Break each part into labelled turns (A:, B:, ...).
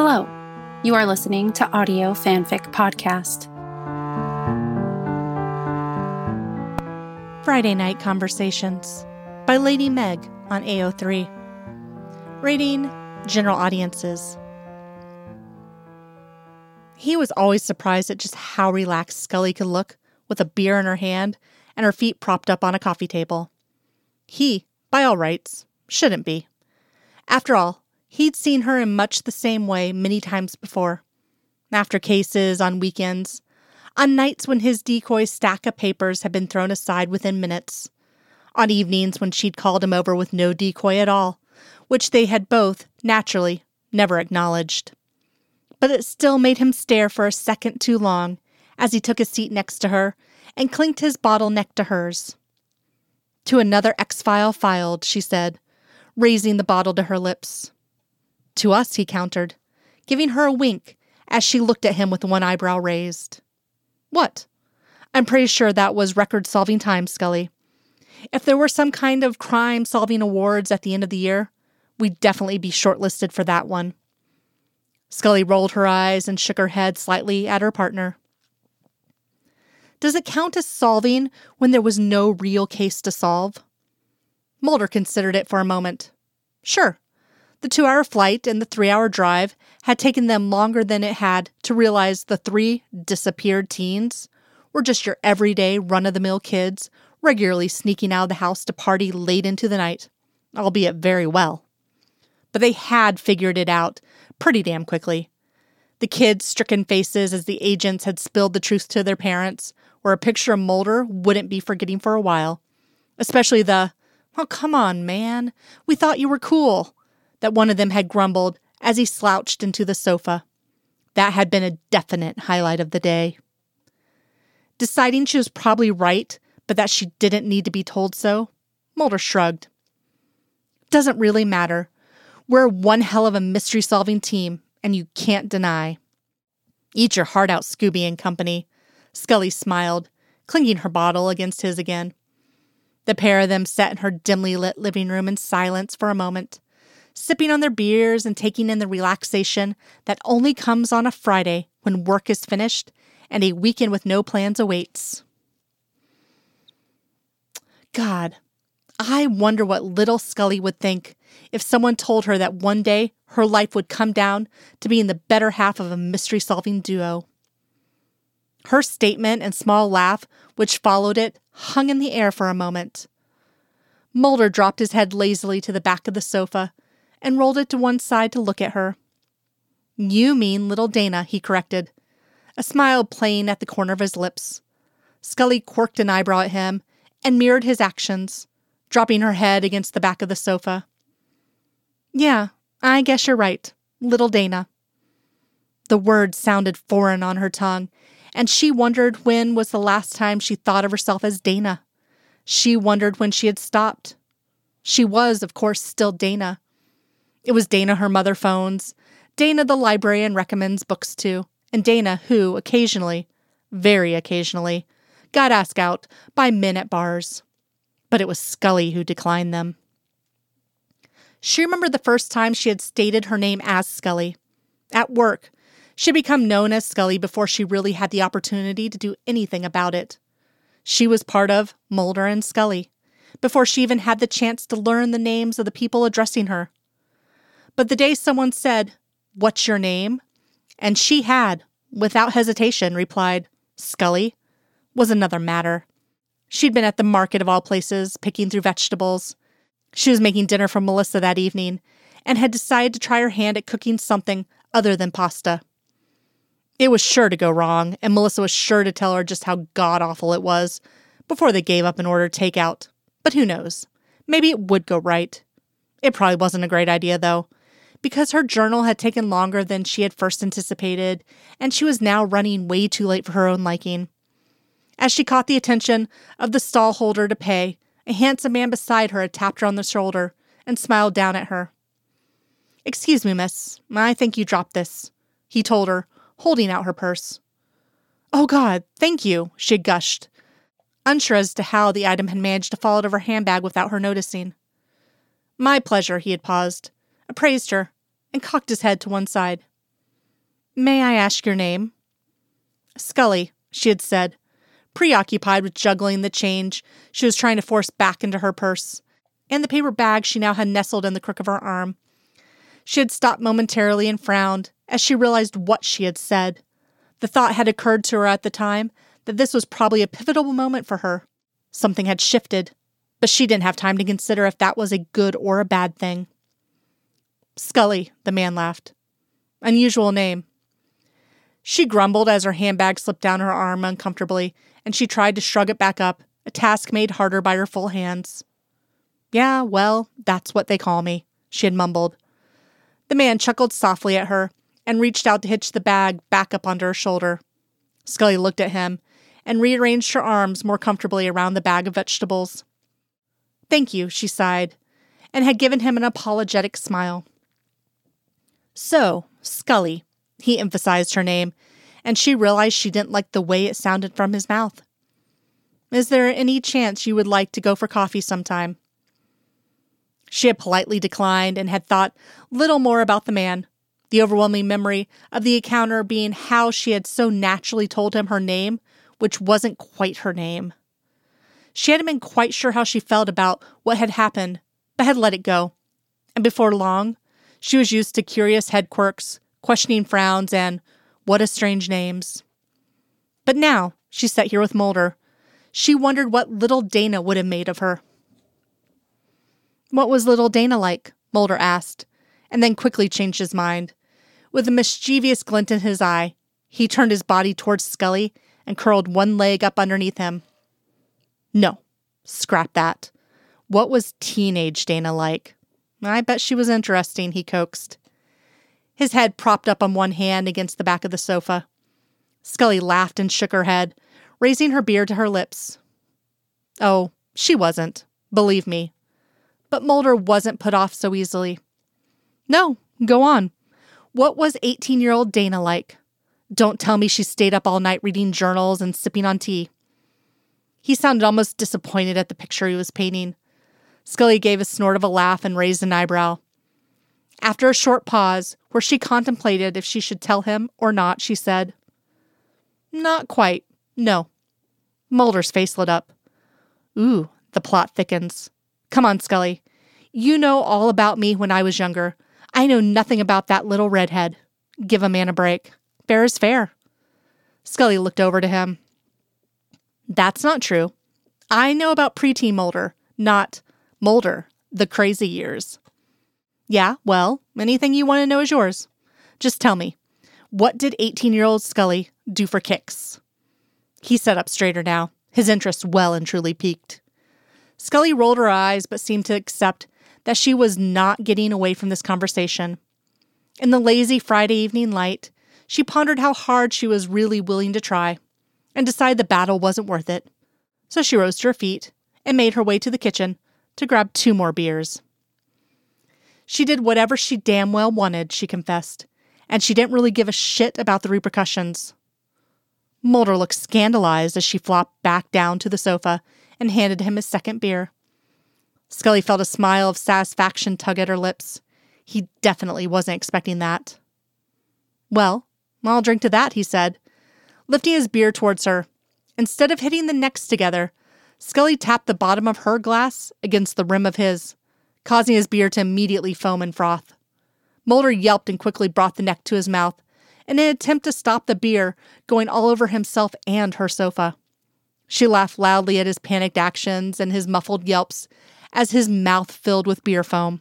A: Hello, you are listening to Audio Fanfic Podcast.
B: Friday Night Conversations by Lady Meg on AO3. Rating General Audiences. He was always surprised at just how relaxed Scully could look with a beer in her hand and her feet propped up on a coffee table. He, by all rights, shouldn't be. After all, he'd seen her in much the same way many times before. After cases, on weekends, on nights when his decoy stack of papers had been thrown aside within minutes, on evenings when she'd called him over with no decoy at all, which they had both, naturally, never acknowledged. But it still made him stare for a second too long as he took a seat next to her and clinked his bottle neck to hers. To another X file filed, she said, raising the bottle to her lips. To us, he countered, giving her a wink as she looked at him with one eyebrow raised. What? I'm pretty sure that was record solving time, Scully. If there were some kind of crime solving awards at the end of the year, we'd definitely be shortlisted for that one. Scully rolled her eyes and shook her head slightly at her partner. Does it count as solving when there was no real case to solve? Mulder considered it for a moment. Sure. The two hour flight and the three hour drive had taken them longer than it had to realize the three disappeared teens were just your everyday run of the mill kids regularly sneaking out of the house to party late into the night, albeit very well. But they had figured it out pretty damn quickly. The kids' stricken faces as the agents had spilled the truth to their parents were a picture of Mulder wouldn't be forgetting for a while. Especially the, oh, come on, man, we thought you were cool, that one of them had grumbled as he slouched into the sofa. That had been a definite highlight of the day. Deciding she was probably right, but that she didn't need to be told so, Mulder shrugged. Doesn't really matter. We're one hell of a mystery solving team, and you can't deny. Eat your heart out, Scooby and Company. Scully smiled, clinking her bottle against his again. The pair of them sat in her dimly lit living room in silence for a moment, sipping on their beers and taking in the relaxation that only comes on a Friday when work is finished and a weekend with no plans awaits. God, I wonder what little Scully would think if someone told her that one day her life would come down to being the better half of a mystery solving duo. Her statement and small laugh, which followed it, hung in the air for a moment. Mulder dropped his head lazily to the back of the sofa and rolled it to one side to look at her. You mean little Dana, he corrected, a smile playing at the corner of his lips. Scully quirked an eyebrow at him and mirrored his actions, dropping her head against the back of the sofa. Yeah, I guess you're right. Little Dana. The word sounded foreign on her tongue, and she wondered when was the last time she thought of herself as Dana. She wondered when she had stopped. She was, of course, still Dana. It was Dana her mother phones, Dana the librarian recommends books to, and Dana who, occasionally, very occasionally, got asked out by men at bars. But it was Scully who declined them. She remembered the first time she had stated her name as Scully. At work, she had become known as Scully before she really had the opportunity to do anything about it. She was part of Mulder and Scully before she even had the chance to learn the names of the people addressing her. But the day someone said, What's your name? and she had, without hesitation, replied, Scully, was another matter. She'd been at the market of all places, picking through vegetables. She was making dinner for Melissa that evening and had decided to try her hand at cooking something other than pasta. It was sure to go wrong, and Melissa was sure to tell her just how god awful it was before they gave up and ordered takeout. But who knows? Maybe it would go right. It probably wasn't a great idea, though, because her journal had taken longer than she had first anticipated, and she was now running way too late for her own liking. As she caught the attention of the stall holder to pay, a handsome man beside her had tapped her on the shoulder and smiled down at her. Excuse me, miss. I think you dropped this, he told her, holding out her purse. Oh, God, thank you, she gushed, unsure as to how the item had managed to fall out of her handbag without her noticing. My pleasure, he had paused, appraised her, and cocked his head to one side. May I ask your name? Scully, she had said, preoccupied with juggling the change she was trying to force back into her purse, and the paper bag she now had nestled in the crook of her arm. She had stopped momentarily and frowned as she realized what she had said. The thought had occurred to her at the time that this was probably a pivotal moment for her. Something had shifted, but she didn't have time to consider if that was a good or a bad thing. Scully, the man laughed. Unusual name. She grumbled as her handbag slipped down her arm uncomfortably, and she tried to shrug it back up, a task made harder by her full hands. Yeah, well, that's what they call me, she had mumbled. The man chuckled softly at her and reached out to hitch the bag back up under her shoulder. Scully looked at him and rearranged her arms more comfortably around the bag of vegetables. Thank you, she sighed, and had given him an apologetic smile. So, Scully, he emphasized her name, and she realized she didn't like the way it sounded from his mouth. Is there any chance you would like to go for coffee sometime? She had politely declined and had thought little more about the man, the overwhelming memory of the encounter being how she had so naturally told him her name, which wasn't quite her name. She hadn't been quite sure how she felt about what had happened, but had let it go. And before long, she was used to curious head quirks, questioning frowns, and what a strange names. But now she sat here with Mulder. She wondered what little Dana would have made of her. What was little Dana like? Mulder asked, and then quickly changed his mind. With a mischievous glint in his eye, he turned his body towards Scully and curled one leg up underneath him. No, scrap that. What was teenage Dana like? I bet she was interesting, he coaxed. His head propped up on one hand against the back of the sofa. Scully laughed and shook her head, raising her beer to her lips. Oh, she wasn't, believe me. But Mulder wasn't put off so easily. No, go on. What was 18 year old Dana like? Don't tell me she stayed up all night reading journals and sipping on tea. He sounded almost disappointed at the picture he was painting. Scully gave a snort of a laugh and raised an eyebrow. After a short pause, where she contemplated if she should tell him or not, she said, Not quite. No. Mulder's face lit up. Ooh, the plot thickens. Come on, Scully. You know all about me when I was younger. I know nothing about that little redhead. Give a man a break. Fair is fair. Scully looked over to him. That's not true. I know about preteen Mulder, not Mulder, the crazy years. Yeah, well, anything you want to know is yours. Just tell me, what did 18 year old Scully do for kicks? He sat up straighter now, his interest well and truly piqued. Scully rolled her eyes but seemed to accept that she was not getting away from this conversation. In the lazy Friday evening light, she pondered how hard she was really willing to try and decided the battle wasn't worth it. So she rose to her feet and made her way to the kitchen to grab two more beers. She did whatever she damn well wanted, she confessed, and she didn't really give a shit about the repercussions. Mulder looked scandalized as she flopped back down to the sofa and handed him his second beer. Scully felt a smile of satisfaction tug at her lips. He definitely wasn't expecting that. Well, I'll drink to that, he said, lifting his beer towards her. Instead of hitting the necks together, Scully tapped the bottom of her glass against the rim of his, causing his beer to immediately foam and froth. Mulder yelped and quickly brought the neck to his mouth in an attempt to stop the beer going all over himself and her sofa. She laughed loudly at his panicked actions and his muffled yelps as his mouth filled with beer foam.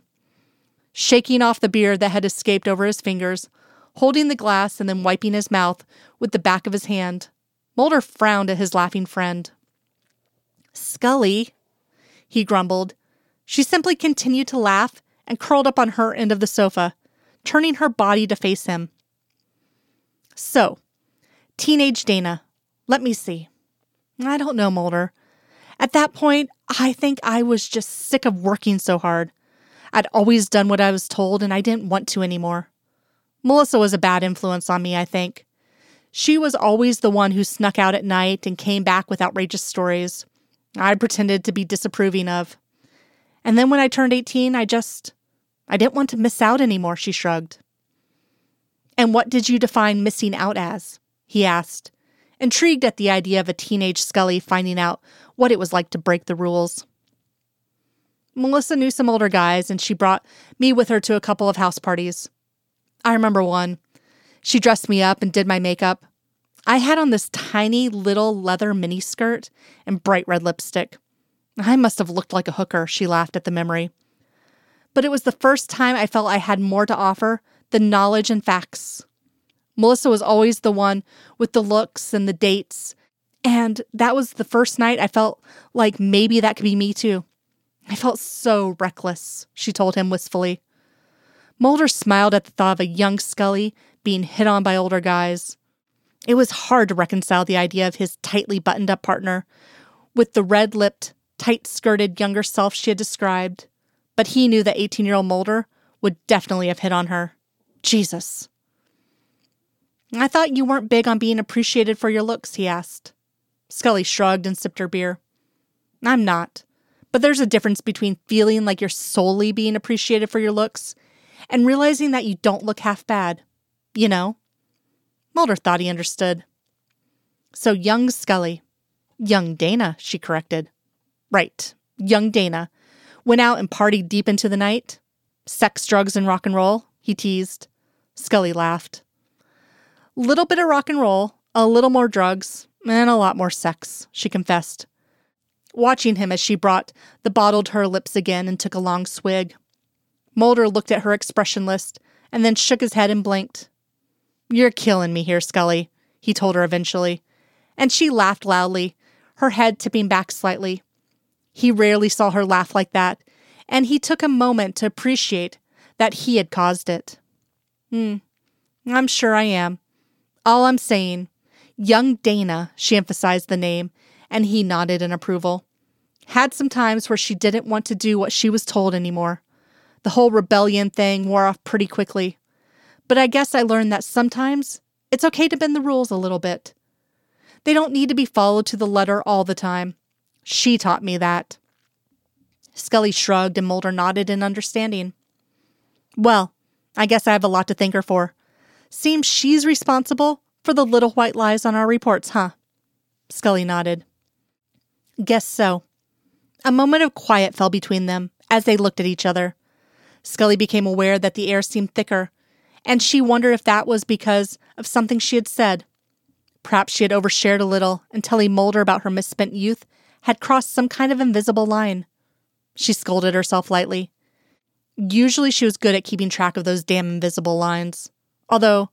B: Shaking off the beer that had escaped over his fingers, holding the glass and then wiping his mouth with the back of his hand. Mulder frowned at his laughing friend. Scully, he grumbled. She simply continued to laugh and curled up on her end of the sofa, turning her body to face him. So, teenage Dana, let me see. I don't know, Mulder. At that point, I think I was just sick of working so hard. I'd always done what I was told, and I didn't want to anymore. Melissa was a bad influence on me, I think. She was always the one who snuck out at night and came back with outrageous stories I pretended to be disapproving of. And then when I turned 18, I just. I didn't want to miss out anymore, she shrugged. And what did you define missing out as? he asked, intrigued at the idea of a teenage Scully finding out what it was like to break the rules. Melissa knew some older guys, and she brought me with her to a couple of house parties. I remember one. She dressed me up and did my makeup. I had on this tiny little leather miniskirt and bright red lipstick. I must have looked like a hooker, she laughed at the memory. But it was the first time I felt I had more to offer than knowledge and facts. Melissa was always the one with the looks and the dates. And that was the first night I felt like maybe that could be me too. I felt so reckless, she told him wistfully. Mulder smiled at the thought of a young Scully being hit on by older guys. It was hard to reconcile the idea of his tightly buttoned up partner with the red lipped, tight skirted younger self she had described, but he knew that 18 year old Mulder would definitely have hit on her. Jesus. I thought you weren't big on being appreciated for your looks, he asked. Scully shrugged and sipped her beer. I'm not. But there's a difference between feeling like you're solely being appreciated for your looks and realizing that you don't look half bad. You know? Mulder thought he understood. So, young Scully, young Dana, she corrected. Right, young Dana, went out and partied deep into the night. Sex, drugs, and rock and roll, he teased. Scully laughed. Little bit of rock and roll, a little more drugs, and a lot more sex, she confessed watching him as she brought the bottle to her lips again and took a long swig. Mulder looked at her expressionless and then shook his head and blinked. You're killing me here, Scully, he told her eventually. And she laughed loudly, her head tipping back slightly. He rarely saw her laugh like that, and he took a moment to appreciate that he had caused it. Hmm, I'm sure I am. All I'm saying, young Dana, she emphasized the name, and he nodded in approval. Had some times where she didn't want to do what she was told anymore. The whole rebellion thing wore off pretty quickly. But I guess I learned that sometimes it's okay to bend the rules a little bit. They don't need to be followed to the letter all the time. She taught me that. Scully shrugged and Mulder nodded in understanding. Well, I guess I have a lot to thank her for. Seems she's responsible for the little white lies on our reports, huh? Scully nodded. Guess so. A moment of quiet fell between them as they looked at each other. Scully became aware that the air seemed thicker, and she wondered if that was because of something she had said. Perhaps she had overshared a little, and telling Mulder about her misspent youth had crossed some kind of invisible line. She scolded herself lightly. Usually she was good at keeping track of those damn invisible lines. Although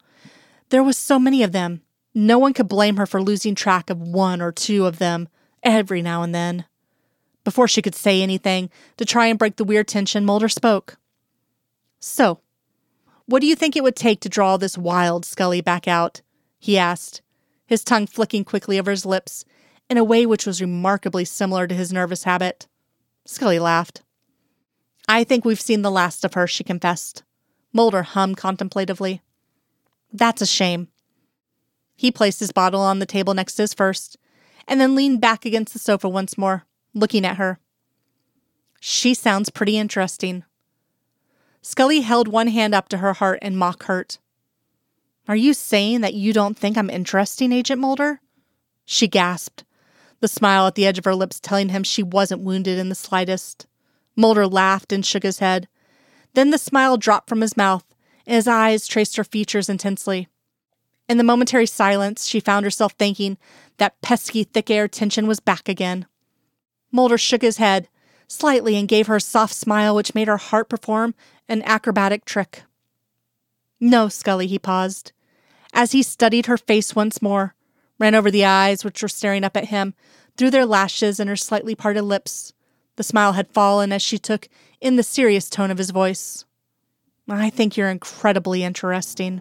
B: there was so many of them, no one could blame her for losing track of one or two of them every now and then. Before she could say anything, to try and break the weird tension, Mulder spoke. So, what do you think it would take to draw this wild Scully back out? he asked, his tongue flicking quickly over his lips in a way which was remarkably similar to his nervous habit. Scully laughed. I think we've seen the last of her, she confessed. Mulder hummed contemplatively. That's a shame. He placed his bottle on the table next to his first, and then leaned back against the sofa once more, looking at her. She sounds pretty interesting. Scully held one hand up to her heart in mock hurt. Are you saying that you don't think I'm interesting, Agent Mulder? She gasped, the smile at the edge of her lips telling him she wasn't wounded in the slightest. Mulder laughed and shook his head. Then the smile dropped from his mouth, and his eyes traced her features intensely. In the momentary silence, she found herself thinking that pesky thick air tension was back again. Mulder shook his head slightly and gave her a soft smile which made her heart perform an acrobatic trick. No, Scully, he paused. As he studied her face once more, ran over the eyes which were staring up at him, through their lashes and her slightly parted lips. The smile had fallen as she took in the serious tone of his voice. I think you're incredibly interesting.